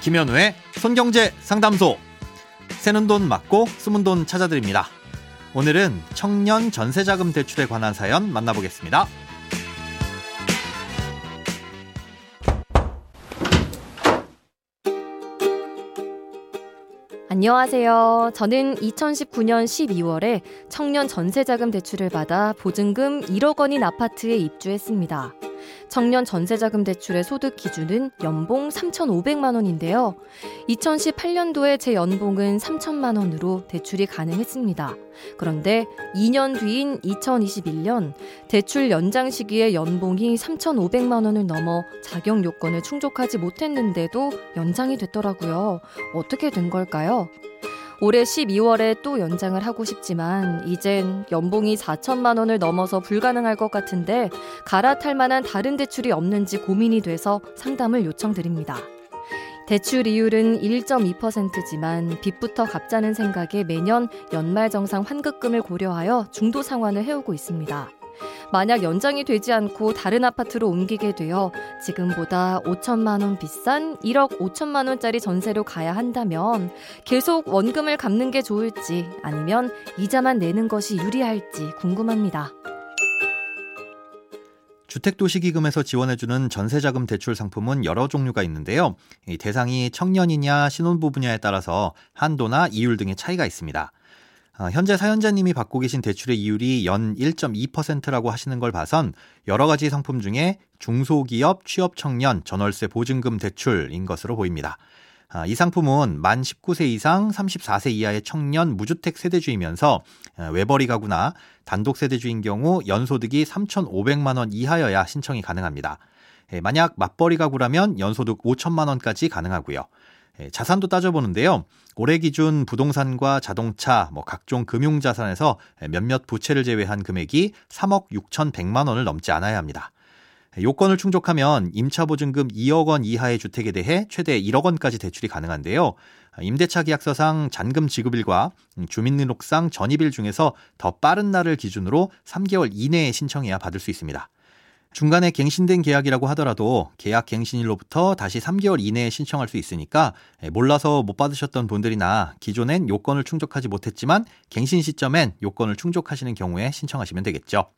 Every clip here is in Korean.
김현우의 손경제 상담소. 새는 돈 맞고 숨은 돈 찾아드립니다. 오늘은 청년 전세자금 대출에 관한 사연 만나보겠습니다. 안녕하세요. 저는 2019년 12월에 청년 전세자금 대출을 받아 보증금 1억 원인 아파트에 입주했습니다. 청년 전세자금 대출의 소득 기준은 연봉 3,500만 원인데요. 2018년도에 제 연봉은 3천만 원으로 대출이 가능했습니다. 그런데 2년 뒤인 2021년 대출 연장 시기에 연봉이 3,500만 원을 넘어 자격 요건을 충족하지 못했는데도 연장이 됐더라고요. 어떻게 된 걸까요? 올해 12월에 또 연장을 하고 싶지만 이젠 연봉이 4천만 원을 넘어서 불가능할 것 같은데 갈아탈 만한 다른 대출이 없는지 고민이 돼서 상담을 요청드립니다. 대출 이율은 1.2%지만 빚부터 갚자는 생각에 매년 연말 정상 환급금을 고려하여 중도 상환을 해오고 있습니다. 만약 연장이 되지 않고 다른 아파트로 옮기게 되어 지금보다 5천만 원 비싼 1억 5천만 원짜리 전세로 가야 한다면 계속 원금을 갚는 게 좋을지 아니면 이자만 내는 것이 유리할지 궁금합니다. 주택도시기금에서 지원해주는 전세자금 대출 상품은 여러 종류가 있는데요. 대상이 청년이냐 신혼부부냐에 따라서 한도나 이율 등의 차이가 있습니다. 어, 현재 사연자님이 받고 계신 대출의 이율이 연 1.2%라고 하시는 걸 봐선 여러 가지 상품 중에 중소기업 취업 청년 전월세 보증금 대출인 것으로 보입니다. 아, 이 상품은 만 19세 이상 34세 이하의 청년 무주택 세대주이면서 어, 외벌이 가구나 단독 세대주인 경우 연소득이 3,500만 원 이하여야 신청이 가능합니다. 예, 만약 맞벌이 가구라면 연소득 5천만 원까지 가능하고요. 예, 자산도 따져보는데요. 올해 기준 부동산과 자동차, 뭐 각종 금융자산에서 몇몇 부채를 제외한 금액이 3억 6천100만 원을 넘지 않아야 합니다. 요건을 충족하면 임차보증금 2억 원 이하의 주택에 대해 최대 1억 원까지 대출이 가능한데요. 임대차 계약서상 잔금 지급일과 주민등록상 전입일 중에서 더 빠른 날을 기준으로 3개월 이내에 신청해야 받을 수 있습니다. 중간에 갱신된 계약이라고 하더라도 계약 갱신일로부터 다시 3개월 이내에 신청할 수 있으니까 몰라서 못 받으셨던 분들이나 기존엔 요건을 충족하지 못했지만 갱신 시점엔 요건을 충족하시는 경우에 신청하시면 되겠죠.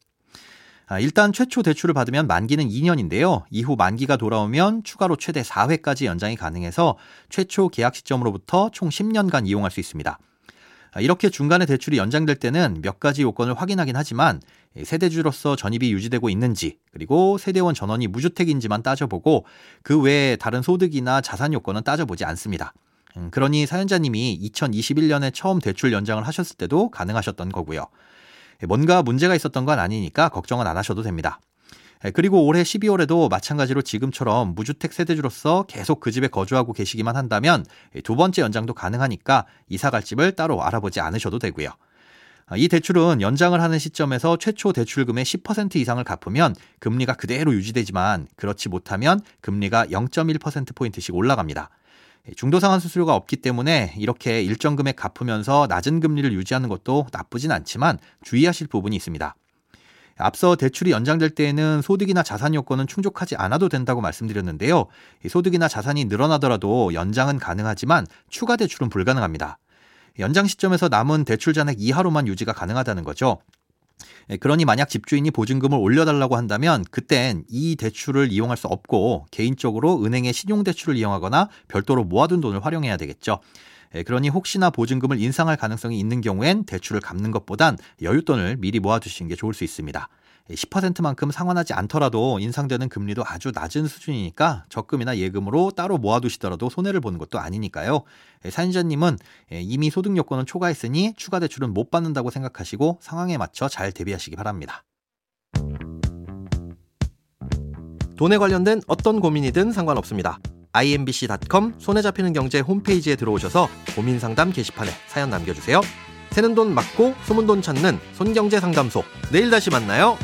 아, 일단 최초 대출을 받으면 만기는 2년인데요. 이후 만기가 돌아오면 추가로 최대 4회까지 연장이 가능해서 최초 계약 시점으로부터 총 10년간 이용할 수 있습니다. 아, 이렇게 중간에 대출이 연장될 때는 몇 가지 요건을 확인하긴 하지만 세대주로서 전입이 유지되고 있는지 그리고 세대원 전원이 무주택인지만 따져보고 그 외에 다른 소득이나 자산 요건은 따져보지 않습니다. 음, 그러니 사연자님이 2021년에 처음 대출 연장을 하셨을 때도 가능하셨던 거고요. 뭔가 문제가 있었던 건 아니니까 걱정은 안 하셔도 됩니다. 예, 그리고 올해 12월에도 마찬가지로 지금처럼 무주택 세대주로서 계속 그 집에 거주하고 계시기만 한다면 두 번째 연장도 가능하니까 이사 갈 집을 따로 알아보지 않으셔도 되고요. 아, 이 대출은 연장을 하는 시점에서 최초 대출금의 10% 이상을 갚으면 금리가 그대로 유지되지만 그렇지 못하면 금리가 0.1%포인트씩 올라갑니다. 예, 중도상환 수수료가 없기 때문에 이렇게 일정 금액 갚으면서 낮은 금리를 유지하는 것도 나쁘진 않지만 주의하실 부분이 있습니다. 앞서 대출이 연장될 때에는 소득이나 자산 요건은 충족하지 않아도 된다고 말씀드렸는데요. 소득이나 자산이 늘어나더라도 연장은 가능하지만 추가 대출은 불가능합니다. 연장 시점에서 남은 대출 잔액 이하로만 유지가 가능하다는 거죠. 그러니 만약 집주인이 보증금을 올려달라고 한다면 그땐 이 대출을 이용할 수 없고 개인적으로 은행의 신용대출을 이용하거나 별도로 모아둔 돈을 활용해야 되겠죠. 예, 그러니 혹시나 보증금을 인상할 가능성이 있는 경우엔 대출을 갚는 것보단 여윳돈을 미리 모아두시는 게 좋을 수 있습니다. 10%만큼 예, 상환하지 않더라도 인상되는 금리도 아주 낮은 수준이니까 적금이나 예금으로 따로 모아두시더라도 손해를 보는 것도 아니니까요. 예, 사연자님은 이미 소득 요건은 초과했으니 추가 대출은 못 받는다고 생각하시고 상황에 맞춰 잘 대비하시기 바랍니다. 돈에 관련된 어떤 고민이든 상관없습니다. imbc.com 손에 잡히는 경제 홈페이지에 들어오셔서 고민 상담 게시판에 사연 남겨주세요. 새는 돈 맞고 소문 돈 찾는 손경제 상담소. 내일 다시 만나요.